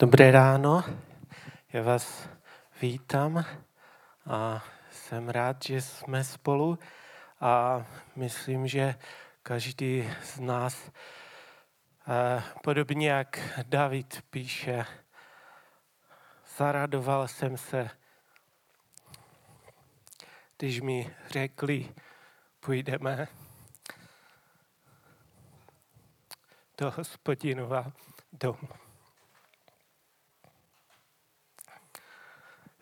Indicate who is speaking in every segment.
Speaker 1: Dobré ráno, já vás vítám a jsem rád, že jsme spolu a myslím, že každý z nás, eh, podobně jak David píše, zaradoval jsem se, když mi řekli, půjdeme do hospodinova domu.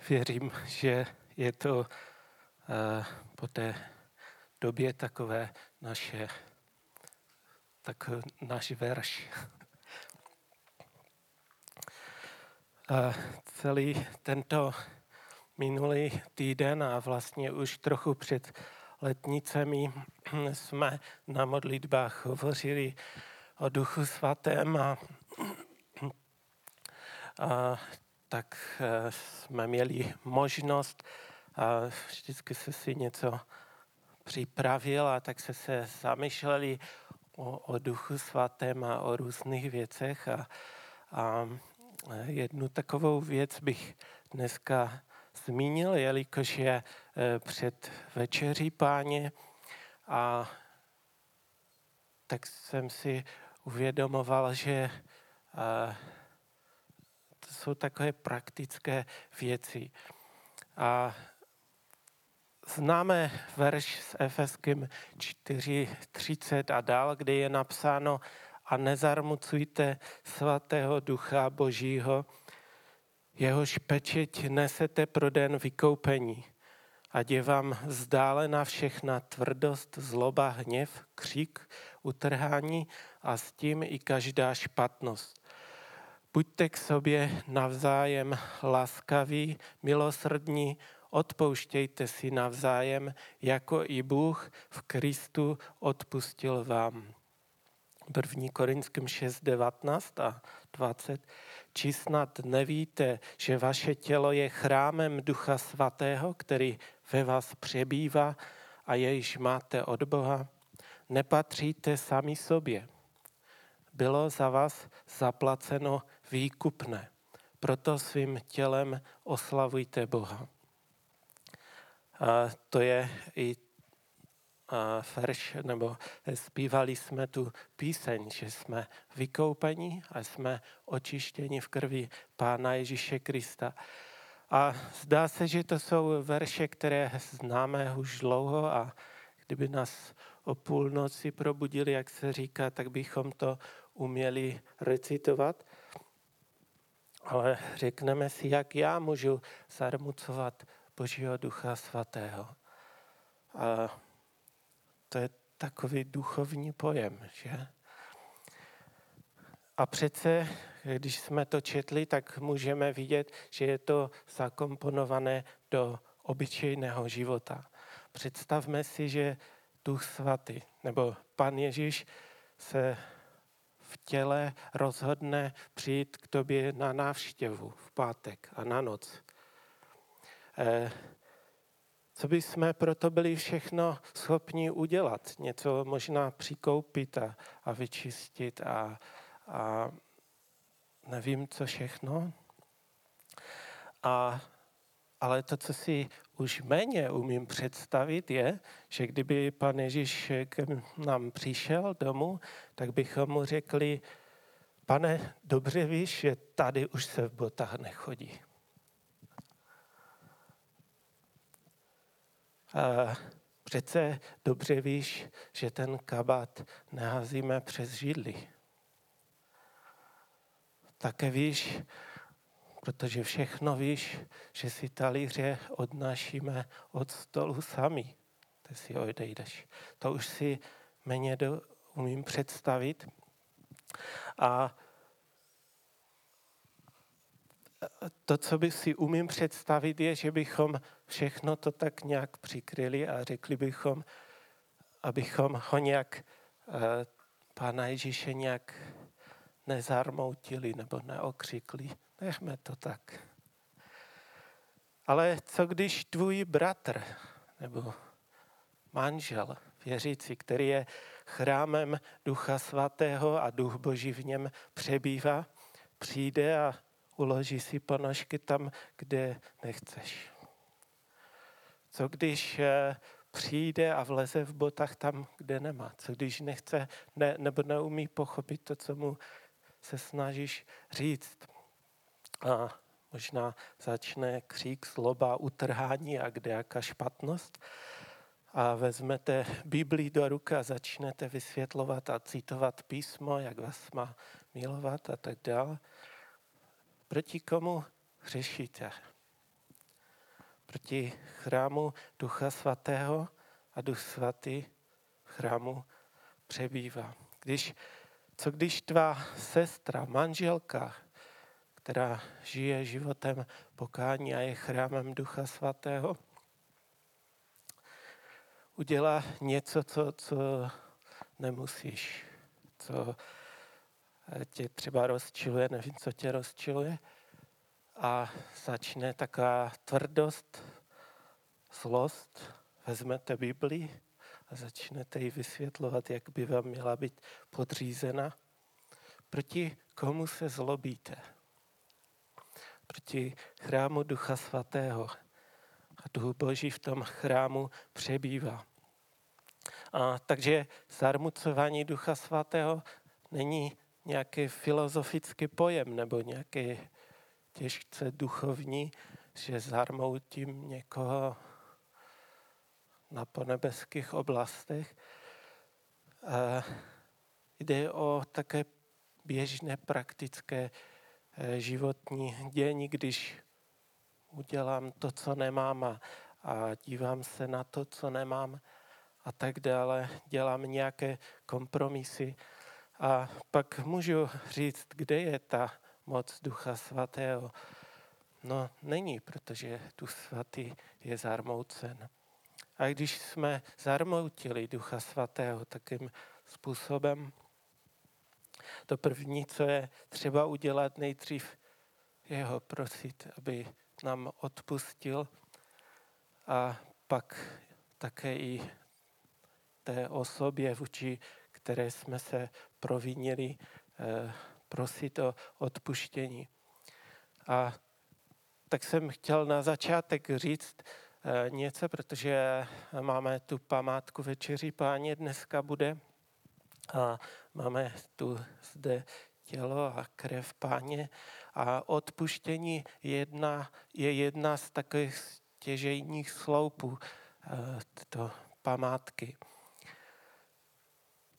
Speaker 1: Věřím, že je to uh, po té době takové naše, tak náš verš. Uh, celý tento minulý týden a vlastně už trochu před letnicemi jsme na modlitbách hovořili o Duchu Svatém a, a tak eh, jsme měli možnost a vždycky se si něco připravil a tak se se zamýšleli o, o duchu svatém a o různých věcech a, a jednu takovou věc bych dneska zmínil, jelikož je eh, před večeří páně a tak jsem si uvědomoval, že eh, jsou takové praktické věci. A známe verš s Efeským 4.30 a dál, kde je napsáno a nezarmucujte svatého ducha božího, jehož pečeť nesete pro den vykoupení. Ať je vám vzdálena všechna tvrdost, zloba, hněv, křik, utrhání a s tím i každá špatnost. Buďte k sobě navzájem laskaví, milosrdní, odpouštějte si navzájem, jako i Bůh v Kristu odpustil vám. 1. Korinským 6, 19 a 20. Či snad nevíte, že vaše tělo je chrámem Ducha Svatého, který ve vás přebývá a jejíž máte od Boha? Nepatříte sami sobě. Bylo za vás zaplaceno výkupné. Proto svým tělem oslavujte Boha. A to je i verš, nebo zpívali jsme tu píseň, že jsme vykoupeni a jsme očištěni v krvi Pána Ježíše Krista. A zdá se, že to jsou verše, které známe už dlouho a kdyby nás o půlnoci probudili, jak se říká, tak bychom to uměli recitovat ale řekneme si, jak já můžu zarmucovat Božího Ducha Svatého. A to je takový duchovní pojem, že? A přece, když jsme to četli, tak můžeme vidět, že je to zakomponované do obyčejného života. Představme si, že Duch Svatý nebo Pan Ježíš se v těle rozhodne přijít k tobě na návštěvu v pátek a na noc. Eh, co by jsme proto byli všechno schopni udělat? Něco možná přikoupit a, a vyčistit a, a nevím, co všechno. A, ale to, co si už méně umím představit, je, že kdyby pan Ježíš k nám přišel domů, tak bychom mu řekli, pane, dobře víš, že tady už se v botách nechodí. A přece dobře víš, že ten kabát neházíme přes židli. Také víš, protože všechno víš, že si talíře odnášíme od stolu sami. Ty si odejdeš. To už si méně do, umím představit. A to, co by si umím představit, je, že bychom všechno to tak nějak přikryli a řekli bychom, abychom ho nějak, eh, Pána Ježíše nějak nezarmoutili nebo neokřikli. Nechme to tak. Ale co když tvůj bratr nebo manžel, věřící, který je chrámem Ducha Svatého a Duch Boží v něm přebývá, přijde a uloží si ponožky tam, kde nechceš. Co když eh, přijde a vleze v botách tam, kde nemá? Co když nechce ne, nebo neumí pochopit to, co mu se snažíš říct? A možná začne křík, zloba, utrhání a kde jaká špatnost. A vezmete Biblii do ruky a začnete vysvětlovat a citovat písmo, jak vás má milovat a tak dále. Proti komu hřešíte? Proti chrámu Ducha Svatého a Duch Svatý v chrámu přebývá. Když, co když tvá sestra, manželka, která žije životem pokání a je chrámem Ducha Svatého, udělá něco, co, co nemusíš, co tě třeba rozčiluje, nevím, co tě rozčiluje, a začne taková tvrdost, zlost, vezmete Biblii a začnete ji vysvětlovat, jak by vám měla být podřízena. Proti komu se zlobíte? Proti chrámu Ducha Svatého. A Duch Boží v tom chrámu přebývá. A takže zarmucování Ducha Svatého není nějaký filozofický pojem nebo nějaký těžce duchovní, že zarmoutím někoho na ponebeských oblastech. A jde o také běžné praktické životní dění, když udělám to, co nemám a, a dívám se na to, co nemám a tak dále, dělám nějaké kompromisy a pak můžu říct, kde je ta moc Ducha Svatého. No není, protože Duch Svatý je zarmoucen. A když jsme zarmoutili Ducha Svatého takým způsobem, to první, co je třeba udělat nejdřív, je ho prosit, aby nám odpustil a pak také i té osobě, vůči které jsme se provinili, eh, prosit o odpuštění. A tak jsem chtěl na začátek říct eh, něco, protože máme tu památku večeří páně dneska bude a máme tu zde tělo a krev páně a odpuštění jedna, je jedna z takových stěžejních sloupů eh, této památky.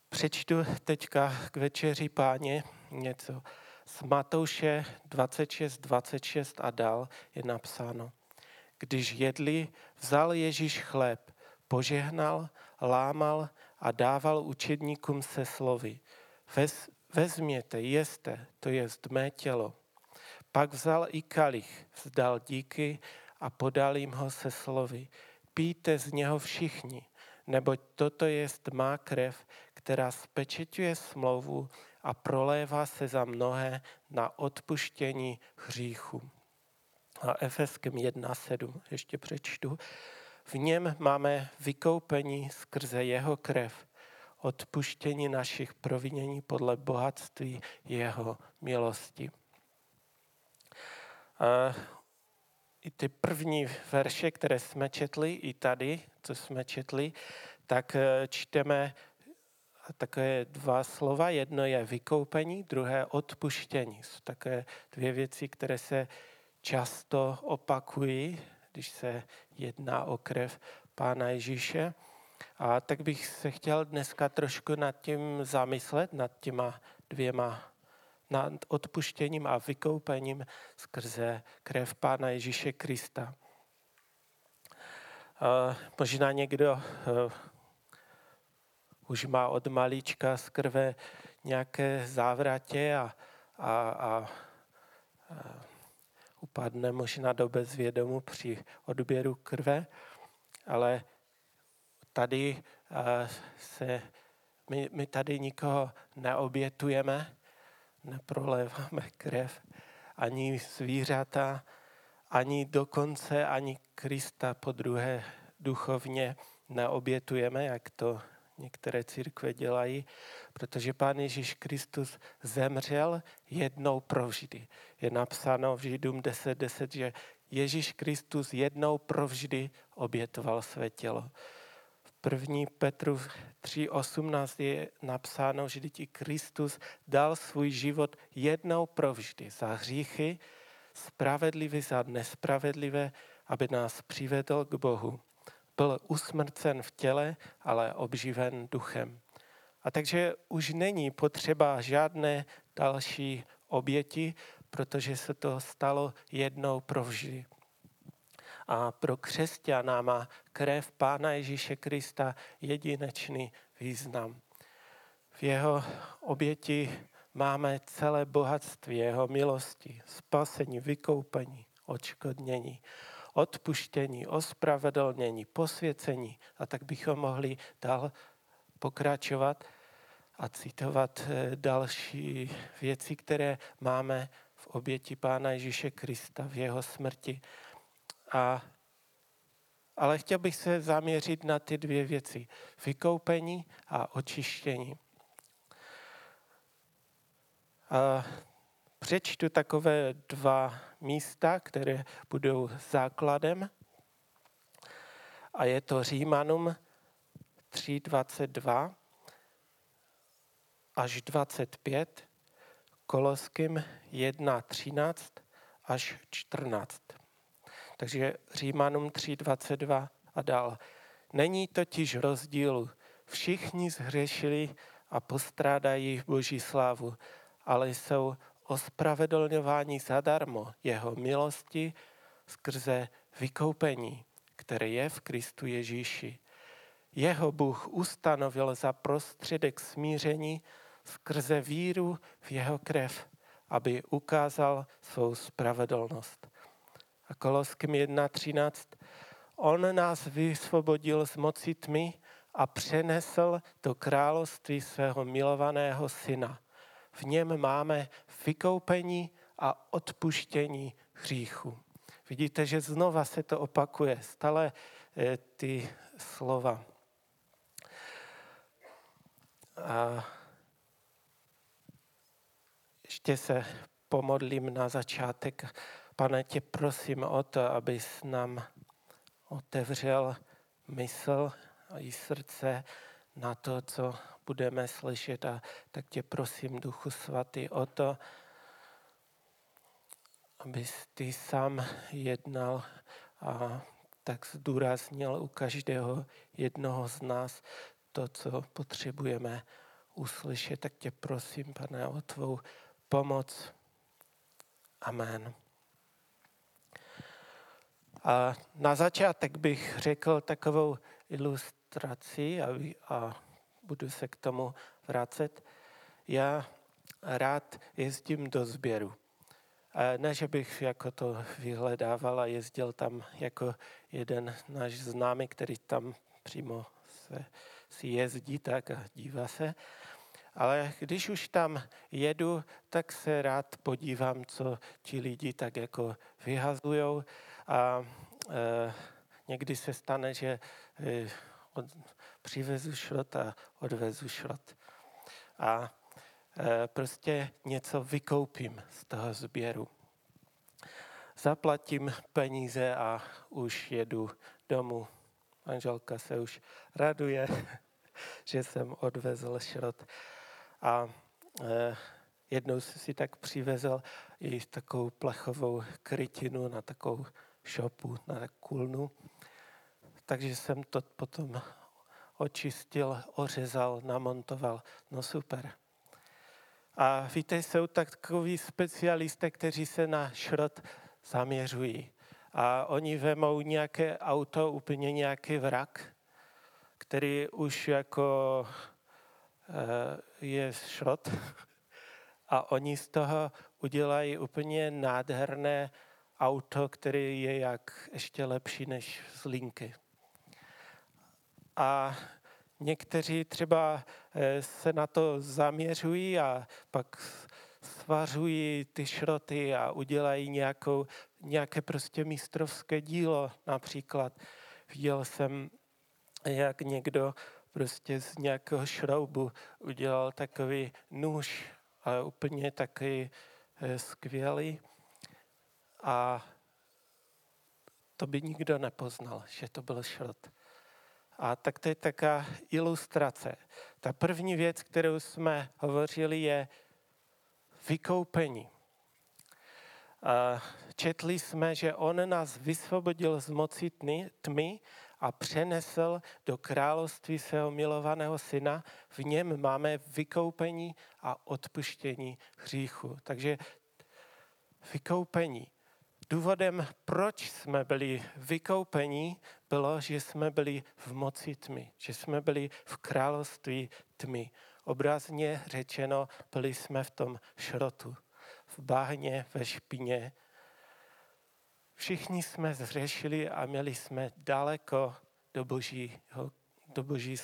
Speaker 1: Přečtu teďka k večeři páně něco. Z Matouše 26, 26 a dál je napsáno. Když jedli, vzal Ježíš chléb, požehnal, lámal a dával učedníkům se slovy. Vez, vezměte, jeste, to je mé tělo. Pak vzal i kalich, vzdal díky a podal jim ho se slovy. Píte z něho všichni, neboť toto je má krev, která spečeťuje smlouvu a prolévá se za mnohé na odpuštění hříchu. A Efeským 1.7 ještě přečtu. V něm máme vykoupení skrze jeho krev, odpuštění našich provinění podle bohatství jeho milosti. A I ty první verše, které jsme četli, i tady, co jsme četli, tak eh, čteme také dva slova. Jedno je vykoupení, druhé odpuštění. Jsou také dvě věci, které se často opakují, když se jedná o krev Pána Ježíše. A tak bych se chtěl dneska trošku nad tím zamyslet, nad těma dvěma nad odpuštěním a vykoupením skrze krev Pána Ježíše Krista. Možná někdo už má od malička z krve nějaké závratě a, a, a, a upadne možná do bezvědomu při odběru krve, ale tady se, my, my tady nikoho neobětujeme, neproléváme krev, ani zvířata, ani dokonce, ani Krista po druhé duchovně neobětujeme, jak to některé církve dělají, protože Pán Ježíš Kristus zemřel jednou provždy. Je napsáno v Židům 10.10, 10, že Ježíš Kristus jednou provždy obětoval své tělo. V 1. Petru 3.18 je napsáno, že i Kristus dal svůj život jednou provždy za hříchy, spravedlivý za nespravedlivé, aby nás přivedl k Bohu. Byl usmrcen v těle, ale obživen duchem. A takže už není potřeba žádné další oběti, protože se to stalo jednou provždy. A pro křesťana má krev Pána Ježíše Krista jedinečný význam. V jeho oběti máme celé bohatství jeho milosti, spasení, vykoupení, odškodnění, odpuštění, ospravedlnění, posvěcení. A tak bychom mohli dál pokračovat a citovat eh, další věci, které máme v oběti Pána Ježíše Krista, v jeho smrti. A, ale chtěl bych se zaměřit na ty dvě věci. Vykoupení a očištění. A přečtu takové dva místa, které budou základem. A je to Římanům 3.22 až 25, Koloským 1.13 až 14. Takže Římanům 3.22 a dál. Není totiž rozdílu. Všichni zhřešili a postrádají Boží slávu, ale jsou ospravedlňováni zadarmo jeho milosti skrze vykoupení, které je v Kristu Ježíši. Jeho Bůh ustanovil za prostředek smíření skrze víru v jeho krev, aby ukázal svou spravedlnost. A Koloským 1.13. On nás vysvobodil z moci tmy a přenesl do království svého milovaného syna. V něm máme vykoupení a odpuštění hříchu. Vidíte, že znova se to opakuje, stále eh, ty slova. A ještě se pomodlím na začátek. Pane, tě prosím o to, abys nám otevřel mysl a i srdce na to, co budeme slyšet. A tak tě prosím, Duchu Svatý, o to, abys ty sám jednal a tak zdůraznil u každého jednoho z nás to, co potřebujeme uslyšet. Tak tě prosím, pane, o tvou pomoc. Amen. A na začátek bych řekl takovou ilustraci a, a budu se k tomu vracet. Já rád jezdím do sběru. Ne, že bych jako to vyhledával a jezdil tam jako jeden náš známý, který tam přímo se, si jezdí tak a dívá se, ale když už tam jedu, tak se rád podívám, co ti lidi tak jako vyhazují. A e, někdy se stane, že e, od, přivezu šrot a odvezu šrot. A e, prostě něco vykoupím z toho sběru. Zaplatím peníze a už jedu domů. Manželka se už raduje, že jsem odvezl šrot. A eh, jednou jsem si tak přivezl i takovou plechovou krytinu na takovou šopu, na kulnu. Takže jsem to potom očistil, ořezal, namontoval. No super. A víte, jsou takový specialisté, kteří se na šrot zaměřují. A oni vemou nějaké auto, úplně nějaký vrak, který už jako Eh, je šrot a oni z toho udělají úplně nádherné auto, které je jak ještě lepší než z linky. A někteří třeba eh, se na to zaměřují a pak svařují ty šroty a udělají nějakou, nějaké prostě mistrovské dílo například. Viděl jsem, jak někdo prostě z nějakého šroubu udělal takový nůž, ale úplně takový eh, skvělý. A to by nikdo nepoznal, že to byl šrot. A tak to je taká ilustrace. Ta první věc, kterou jsme hovořili, je vykoupení. Četli jsme, že on nás vysvobodil z moci tmy a přenesl do království svého milovaného syna. V něm máme vykoupení a odpuštění hříchu. Takže vykoupení. Důvodem, proč jsme byli vykoupení, bylo, že jsme byli v moci tmy, že jsme byli v království tmy. Obrazně řečeno, byli jsme v tom šrotu, v bahně, ve špině. Všichni jsme zřešili a měli jsme daleko do božího do boží,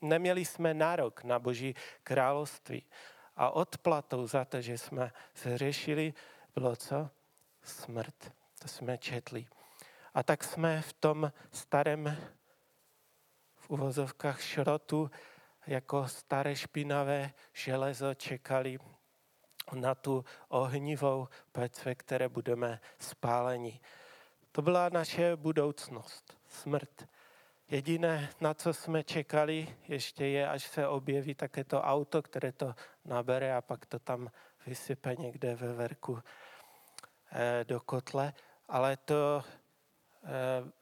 Speaker 1: neměli jsme nárok na boží království. A odplatou za to, že jsme zřešili, bylo co? Smrt. To jsme četli. A tak jsme v tom starém v uvozovkách šrotu jako staré špinavé železo čekali na tu ohnivou pec, ve které budeme spáleni. To byla naše budoucnost, smrt. Jediné, na co jsme čekali, ještě je, až se objeví také to auto, které to nabere a pak to tam vysype někde ve verku do kotle. Ale to eh,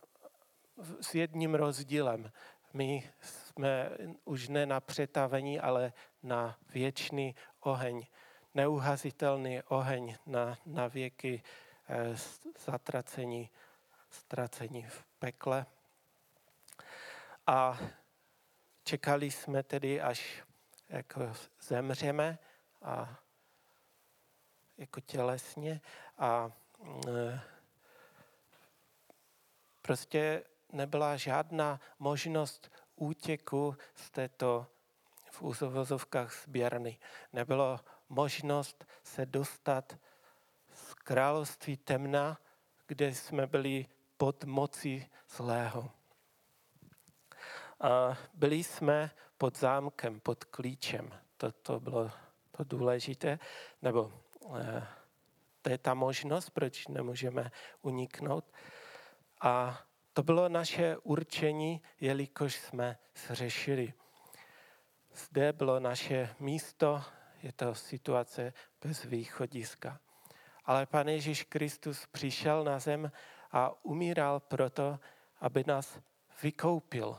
Speaker 1: s jedním rozdílem. My jsme už ne na přetavení, ale na věčný oheň. Neuhazitelný oheň na, na věky eh, zatracení, ztracení v pekle. A čekali jsme tedy, až jako zemřeme a jako tělesně a e, prostě nebyla žádná možnost útěku z této v úzovozovkách sběrny. Nebylo možnost se dostat z království temna, kde jsme byli pod mocí zlého. A byli jsme pod zámkem, pod klíčem. To, to bylo to důležité, nebo eh, to je ta možnost, proč nemůžeme uniknout. A to bylo naše určení, jelikož jsme zřešili. Zde bylo naše místo, je to situace bez východiska. Ale Pan Ježíš Kristus přišel na zem a umíral proto, aby nás vykoupil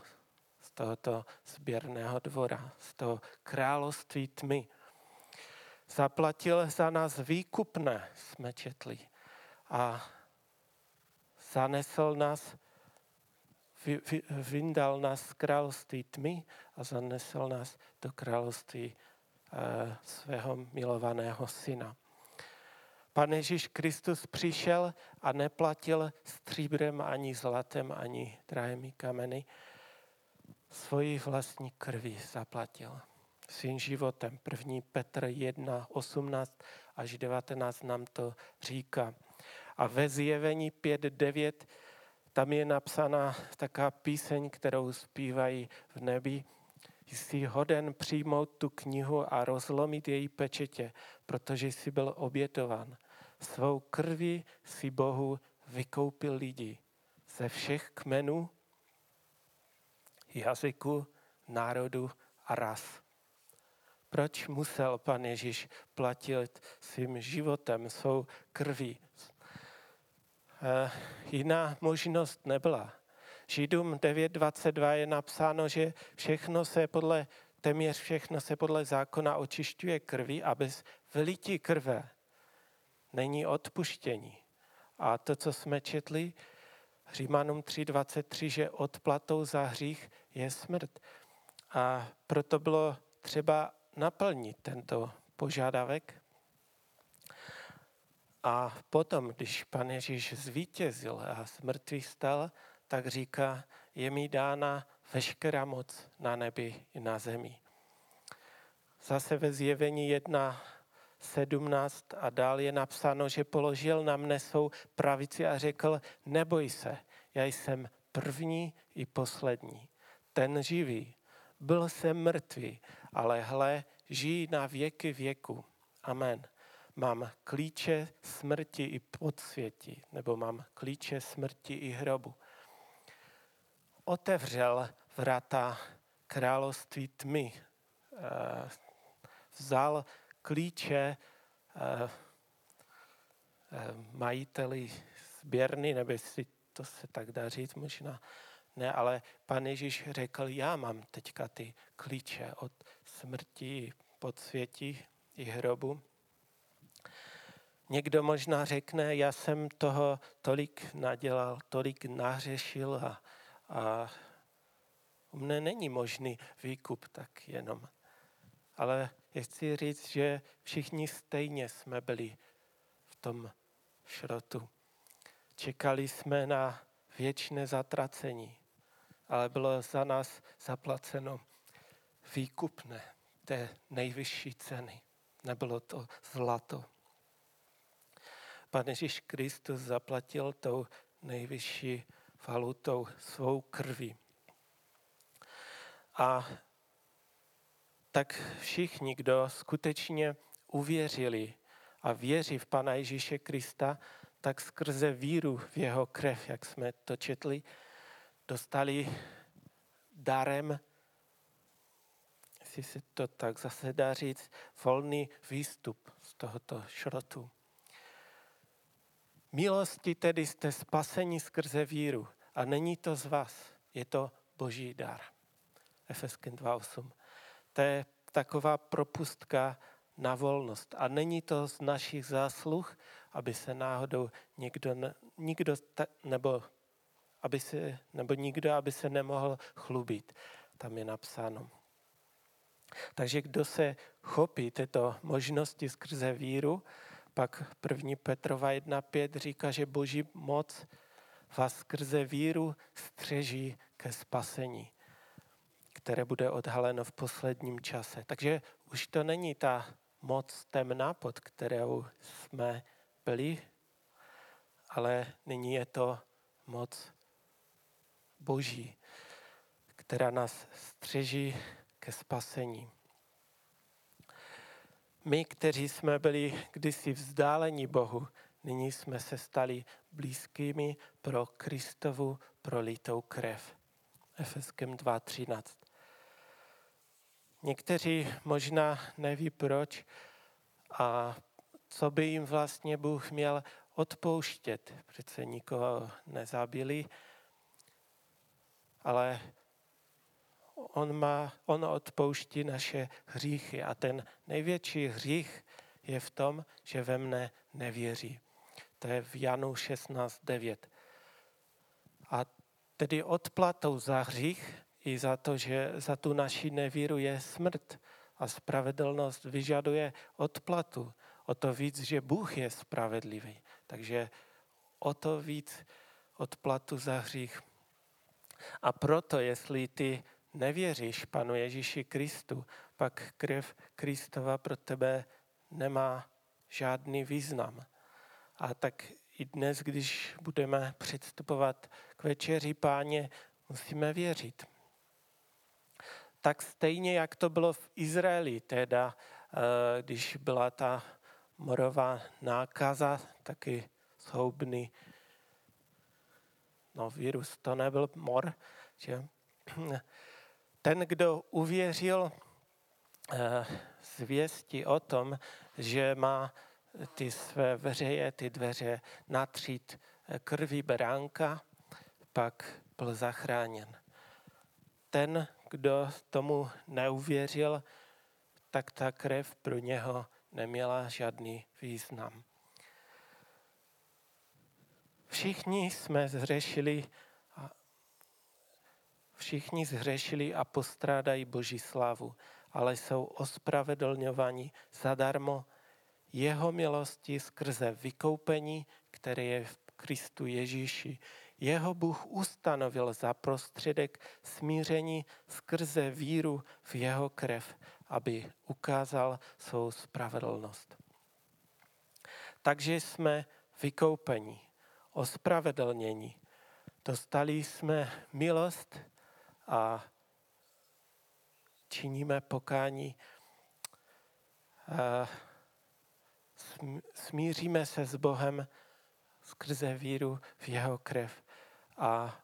Speaker 1: z tohoto sběrného dvora, z toho království tmy. Zaplatil za nás výkupné, jsme četli. A zanesl nás, vyndal nás z království tmy a zanesl nás do království eh, svého milovaného syna. Pan Ježíš Kristus přišel a neplatil stříbrem ani zlatem, ani drahými kameny, svoji vlastní krví zaplatil. Svým životem. První Petr 1, 18 až 19 nám to říká. A ve zjevení 5, 9 tam je napsána taká píseň, kterou zpívají v nebi. Jsi hoden přijmout tu knihu a rozlomit její pečetě, protože jsi byl obětován. Svou krví si Bohu vykoupil lidi ze všech kmenů, jazyku, národu a ras. Proč musel pan Ježíš platit svým životem, svou krví? E, jiná možnost nebyla. Židům 9.22 je napsáno, že všechno se podle, téměř všechno se podle zákona očišťuje krví a bez vylití krve není odpuštění. A to, co jsme četli, Římanům 3.23, že odplatou za hřích je smrt. A proto bylo třeba naplnit tento požadavek. A potom, když pan Ježíš zvítězil a smrtvý stal, tak říká, je mi dána veškerá moc na nebi i na zemi. Zase ve zjevení 1, 17 a dál je napsáno, že položil na mne svou pravici a řekl, neboj se, já jsem první i poslední. ten živý. Byl jsem mrtvý, ale hle, žijí na věky věku. Amen. Mám klíče smrti i podsvětí, nebo mám klíče smrti i hrobu. Otevřel vrata království tmy. Eh, vzal klíče eh, eh, majiteli sběrny, nebo jestli to se tak dá říct možná, ne, ale pan Ježíš řekl, já mám teďka ty klíče od smrti, podsvětí i hrobu. Někdo možná řekne, já jsem toho tolik nadělal, tolik nahřešil a, a u mne není možný výkup tak jenom. Ale chci říct, že všichni stejně jsme byli v tom šrotu. Čekali jsme na věčné zatracení, ale bylo za nás zaplaceno výkupné té nejvyšší ceny. Nebylo to zlato. Pane Ježíš Kristus zaplatil tou nejvyšší valutou svou krví. A tak všichni, kdo skutečně uvěřili a věří v Pana Ježíše Krista, tak skrze víru v jeho krev, jak jsme to četli, dostali darem, jestli se to tak zase dá říct, volný výstup z tohoto šrotu. Milosti tedy jste spaseni skrze víru a není to z vás, je to boží dar. Efeským 2.8. To je taková propustka na volnost. A není to z našich zásluh, aby se náhodou někdo, nikdo, nebo, aby se, nebo nikdo, aby se nemohl chlubit. Tam je napsáno. Takže kdo se chopí této možnosti skrze víru, pak 1. Petrova 1.5 říká, že boží moc vás skrze víru střeží ke spasení které bude odhaleno v posledním čase. Takže už to není ta moc temná, pod kterou jsme byli, ale nyní je to moc boží, která nás střeží ke spasení. My, kteří jsme byli kdysi vzdálení Bohu, nyní jsme se stali blízkými pro Kristovu prolitou krev. Efeském 2.13. Někteří možná neví proč a co by jim vlastně Bůh měl odpouštět. Přece nikoho nezabili, ale on, má, on odpouští naše hříchy a ten největší hřích je v tom, že ve mne nevěří. To je v Janu 16.9. A tedy odplatou za hřích i za to, že za tu naši nevíru je smrt a spravedlnost vyžaduje odplatu. O to víc, že Bůh je spravedlivý. Takže o to víc odplatu za hřích. A proto, jestli ty nevěříš Panu Ježíši Kristu, pak krev Kristova pro tebe nemá žádný význam. A tak i dnes, když budeme předstupovat k večeři páně, musíme věřit tak stejně, jak to bylo v Izraeli, teda eh, když byla ta morová nákaza, taky zhoubný no, virus, to nebyl mor, že ten, kdo uvěřil eh, zvěsti o tom, že má ty své veřeje, ty dveře natřít krví beránka, pak byl zachráněn. Ten, kdo tomu neuvěřil, tak ta krev pro něho neměla žádný význam. Všichni jsme zřešili a všichni zhřešili a postrádají Boží slavu, ale jsou ospravedlňováni zadarmo jeho milosti skrze vykoupení, které je v Kristu Ježíši, jeho Bůh ustanovil za prostředek smíření skrze víru v jeho krev, aby ukázal svou spravedlnost. Takže jsme vykoupeni, ospravedlnění. Dostali jsme milost a činíme pokání, smíříme se s Bohem skrze víru v jeho krev. A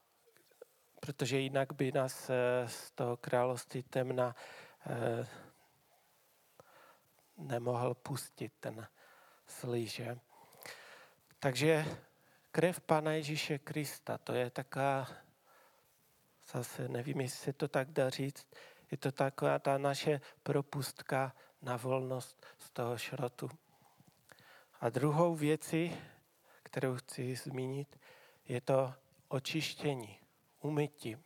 Speaker 1: protože jinak by nás eh, z toho království temna eh, nemohl pustit ten slíže. Takže krev Pana Ježíše Krista, to je taká, zase nevím, jestli se to tak dá říct, je to taková ta naše propustka na volnost z toho šrotu. A druhou věcí, kterou chci zmínit, je to očištění, umytí.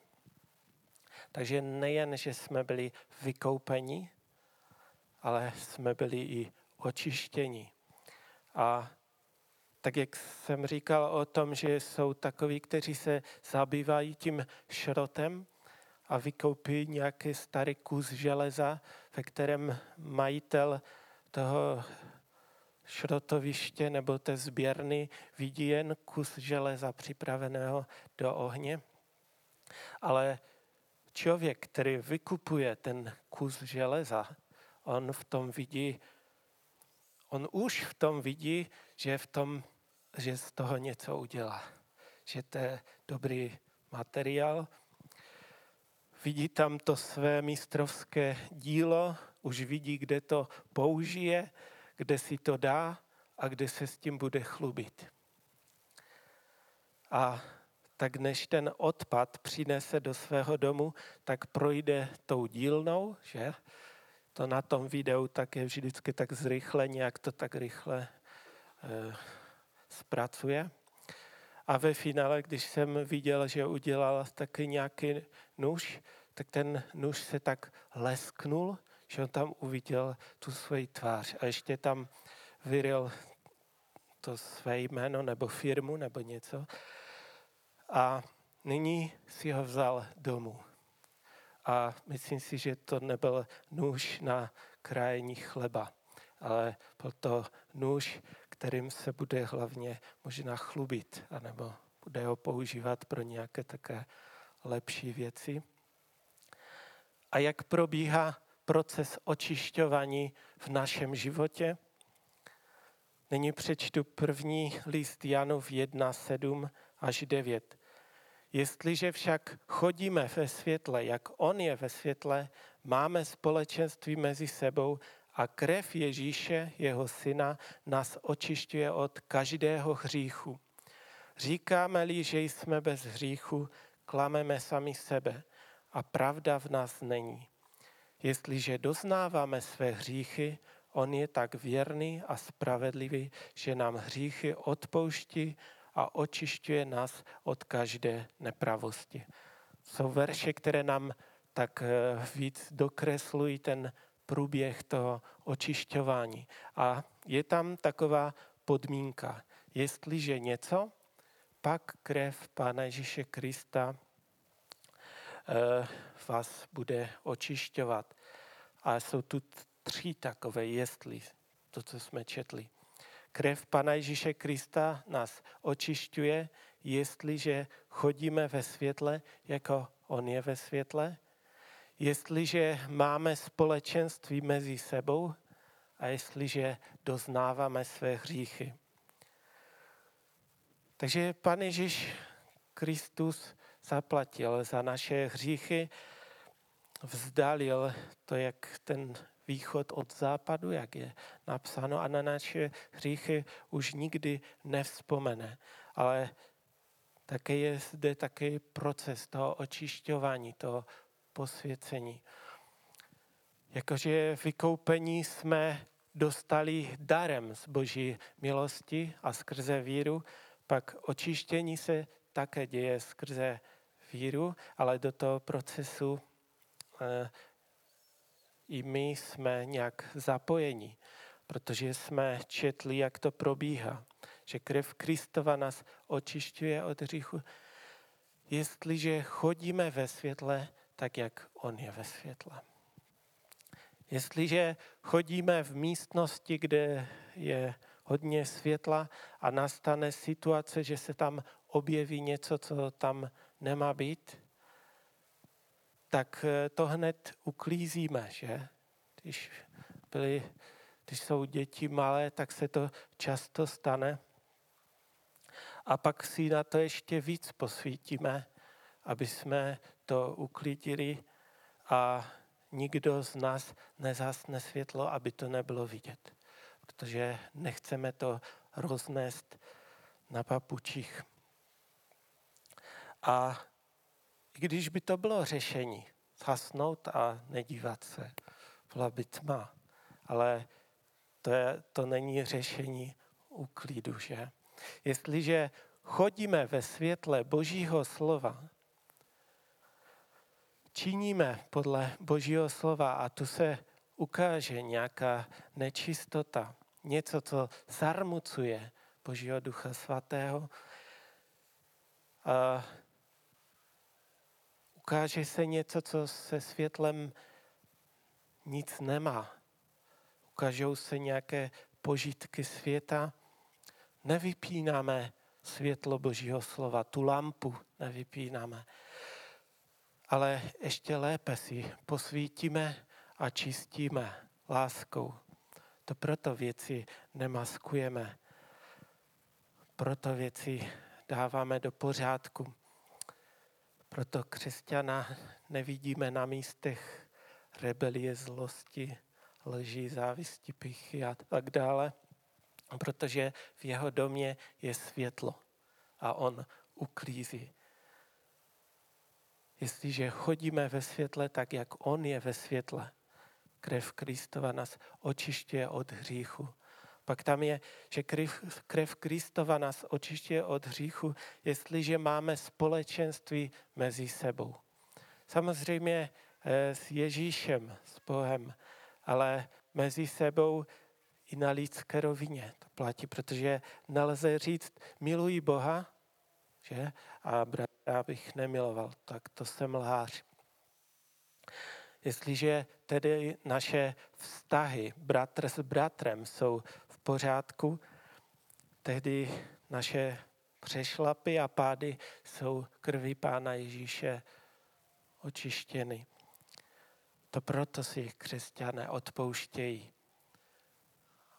Speaker 1: Takže nejen, že jsme byli vykoupeni, ale jsme byli i očištěni. A tak jak jsem říkal o tom, že jsou takoví, kteří se zabývají tím šrotem a vykoupí nějaký starý kus železa, ve kterém majitel toho šrotoviště nebo té sběrny vidí jen kus železa připraveného do ohně. Ale člověk, který vykupuje ten kus železa, on v tom vidí, on už v tom vidí, že, v tom, že z toho něco udělá. Že to je dobrý materiál. Vidí tam to své mistrovské dílo, už vidí, kde to použije, kde si to dá a kde se s tím bude chlubit. A tak než ten odpad přinese do svého domu, tak projde tou dílnou, že? To na tom videu tak je vždycky tak zrychleně, jak to tak rychle e, zpracuje. A ve finále, když jsem viděl, že udělal taky nějaký nůž, tak ten nůž se tak lesknul že on tam uviděl tu svoji tvář a ještě tam vyril to své jméno nebo firmu nebo něco. A nyní si ho vzal domů. A myslím si, že to nebyl nůž na krájení chleba, ale byl to nůž, kterým se bude hlavně možná chlubit, anebo bude ho používat pro nějaké také lepší věci. A jak probíhá proces očišťování v našem životě. Nyní přečtu první list Janův 1, 7 až 9. Jestliže však chodíme ve světle, jak On je ve světle, máme společenství mezi sebou a krev Ježíše, jeho syna, nás očišťuje od každého hříchu. Říkáme-li, že jsme bez hříchu, klameme sami sebe a pravda v nás není. Jestliže doznáváme své hříchy, on je tak věrný a spravedlivý, že nám hříchy odpouští a očišťuje nás od každé nepravosti. Jsou verše, které nám tak eh, víc dokreslují ten průběh toho očišťování. A je tam taková podmínka. Jestliže něco, pak krev Pána Ježíše Krista Eh, vás bude očišťovat. A jsou tu tři takové jestli, to, co jsme četli. Krev Pana Ježíše Krista nás očišťuje, jestliže chodíme ve světle, jako On je ve světle, jestliže máme společenství mezi sebou a jestliže doznáváme své hříchy. Takže Pan Ježíš Kristus zaplatil za naše hříchy, vzdalil to, jak ten východ od západu, jak je napsáno, a na naše hříchy už nikdy nevzpomene. Ale také je zde taky proces toho očišťování, toho posvěcení. Jakože vykoupení jsme dostali darem z boží milosti a skrze víru, pak očištění se také děje skrze víru, ale do toho procesu eh, i my jsme nějak zapojeni, protože jsme četli, jak to probíhá, že krev Kristova nás očišťuje od hříchu. Jestliže chodíme ve světle, tak jak On je ve světle. Jestliže chodíme v místnosti, kde je hodně světla a nastane situace, že se tam objeví něco, co tam nemá být, tak eh, to hned uklízíme, že? Když, byli, když jsou děti malé, tak se to často stane. A pak si na to ještě víc posvítíme, aby jsme to uklidili a nikdo z nás nezasne světlo, aby to nebylo vidět. Protože nechceme to roznést na papučích. A když by to bylo řešení, zhasnout a nedívat se, byla by tma. Ale to, je, to není řešení úklidu, že? Jestliže chodíme ve světle Božího slova, činíme podle Božího slova a tu se ukáže nějaká nečistota, něco, co zarmucuje Božího ducha svatého, a ukáže se něco, co se světlem nic nemá. Ukážou se nějaké požitky světa. Nevypínáme světlo Božího slova, tu lampu nevypínáme. Ale ještě lépe si posvítíme a čistíme láskou. To proto věci nemaskujeme. Proto věci dáváme do pořádku. Proto křesťana nevidíme na místech rebelie, zlosti, lží, závisti, pichy a tak dále, protože v jeho domě je světlo a on uklízí. Jestliže chodíme ve světle tak, jak on je ve světle, krev Kristova nás očišťuje od hříchu. Pak tam je, že krev, krev Kristova nás očišťuje od hříchu, jestliže máme společenství mezi sebou. Samozřejmě eh, s Ježíšem, s Bohem, ale mezi sebou i na lidské rovině to platí, protože nelze říct, miluji Boha, že? A bratra bych nemiloval, tak to jsem lhář. Jestliže tedy naše vztahy bratr s bratrem jsou v pořádku, tehdy naše přešlapy a pády jsou krví Pána Ježíše očištěny. To proto si křesťané odpouštějí.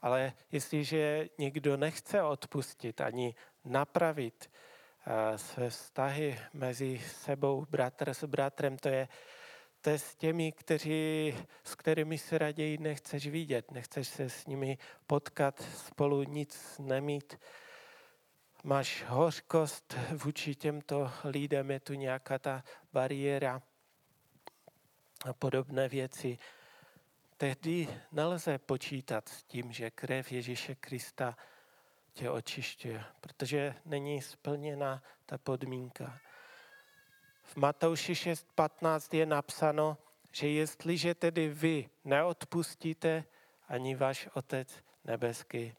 Speaker 1: Ale jestliže někdo nechce odpustit ani napravit své vztahy mezi sebou, bratr s bratrem, to je to je s těmi, kteří, s kterými se raději nechceš vidět, nechceš se s nimi potkat, spolu nic nemít. Máš hořkost vůči těmto lidem, je tu nějaká ta bariéra a podobné věci. Tehdy nelze počítat s tím, že krev Ježíše Krista tě očišťuje, protože není splněna ta podmínka. V Matouši 6.15 je napsáno, že jestliže tedy vy neodpustíte, ani váš Otec nebeský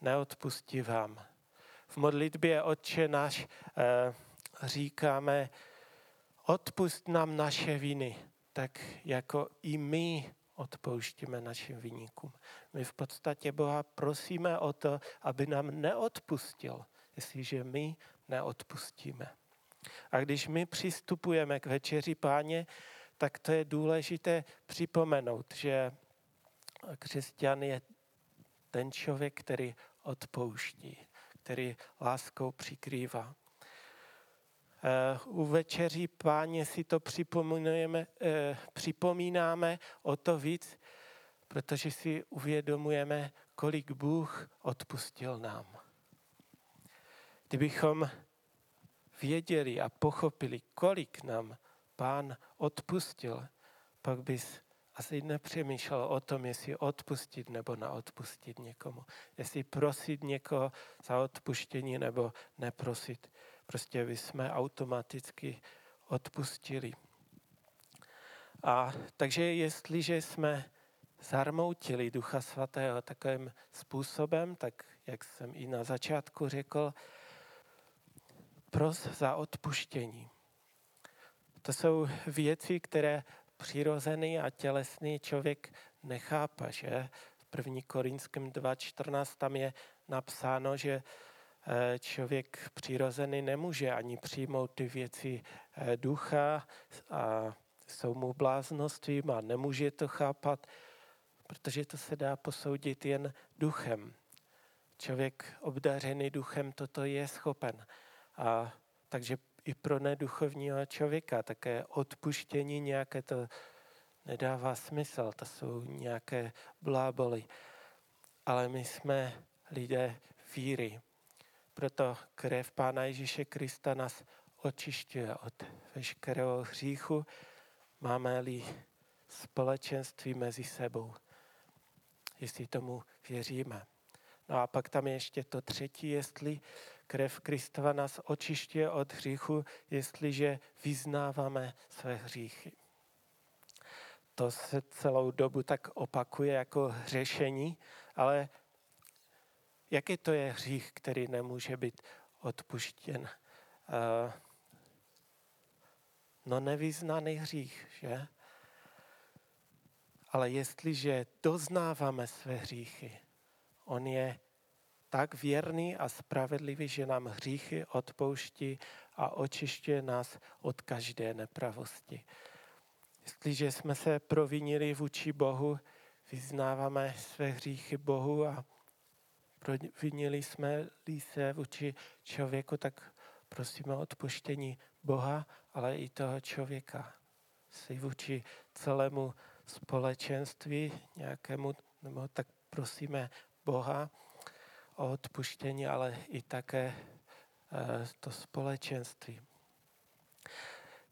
Speaker 1: neodpustí vám. V modlitbě Otče náš eh, říkáme, odpust nám naše viny, tak jako i my odpouštíme našim vyníkům. My v podstatě Boha prosíme o to, aby nám neodpustil, jestliže my neodpustíme. A když my přistupujeme k večeři páně, tak to je důležité připomenout, že křesťan je ten člověk, který odpouští, který láskou přikrývá. Eh, u večeří páně si to připomínáme, eh, připomínáme o to víc, protože si uvědomujeme, kolik Bůh odpustil nám. Kdybychom věděli a pochopili, kolik nám pán odpustil, pak bys asi nepřemýšlel o tom, jestli odpustit nebo neodpustit někomu. Jestli prosit někoho za odpuštění nebo neprosit. Prostě bychom automaticky odpustili. A takže jestliže jsme zarmoutili Ducha Svatého takovým způsobem, tak jak jsem i na začátku řekl, pros za odpuštění. To jsou věci, které přirozený a tělesný člověk nechápe, že v 1. Korinském 2.14 tam je napsáno, že člověk přirozený nemůže ani přijmout ty věci eh, ducha a jsou mu bláznostvím a nemůže to chápat, protože to se dá posoudit jen duchem. Člověk obdařený duchem toto je schopen. A takže i pro neduchovního člověka také odpuštění nějaké to nedává smysl, to jsou nějaké bláboli. Ale my jsme lidé víry. Proto krev Pána Ježíše Krista nás očišťuje od veškerého hříchu, máme-li společenství mezi sebou, jestli tomu věříme. No a pak tam je ještě to třetí, jestli krev Kristova nás očišťuje od hříchu, jestliže vyznáváme své hříchy. To se celou dobu tak opakuje jako řešení, ale jaký to je hřích, který nemůže být odpuštěn? Uh, no nevyznaný hřích, že? Ale jestliže doznáváme své hříchy, on je tak věrný a spravedlivý, že nám hříchy odpouští a očišťuje nás od každé nepravosti. Jestliže jsme se provinili vůči Bohu, vyznáváme své hříchy Bohu a provinili jsme se vůči člověku, tak prosíme o odpuštění Boha, ale i toho člověka. Si vůči celému společenství nějakému, nebo tak prosíme Boha o odpuštění, ale i také eh, to společenství.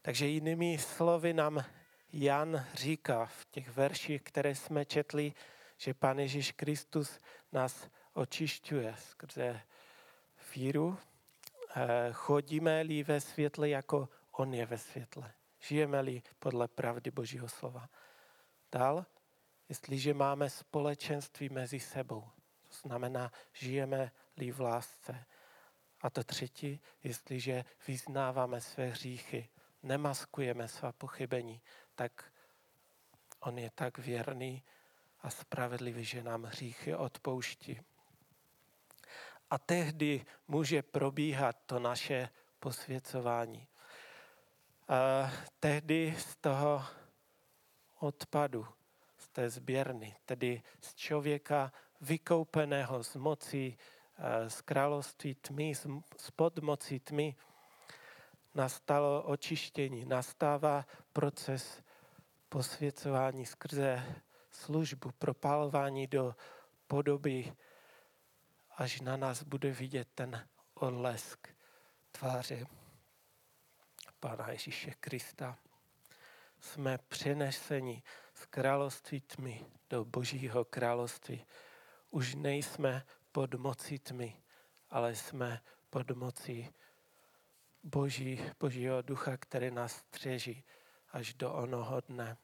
Speaker 1: Takže jinými slovy nám Jan říká v těch verších, které jsme četli, že Pán Ježíš Kristus nás očišťuje skrze víru. Eh, chodíme-li ve světle, jako On je ve světle. Žijeme-li podle pravdy Božího slova. Dál, jestliže máme společenství mezi sebou, to znamená, žijeme-li v lásce. A to třetí, jestliže vyznáváme své hříchy, nemaskujeme svá pochybení, tak on je tak věrný a spravedlivý, že nám hříchy odpouští. A tehdy může probíhat to naše posvěcování. A tehdy z toho odpadu, z té sběrny, tedy z člověka vykoupeného z moci, z království tmy, z podmoci tmy, nastalo očištění, nastává proces posvěcování skrze službu, propálování do podoby, až na nás bude vidět ten odlesk tváře Pána Ježíše Krista. Jsme přeneseni z království tmy do Božího království. Už nejsme pod mocí tmy, ale jsme pod mocí Boží, Božího ducha, který nás střeží až do onoho dne.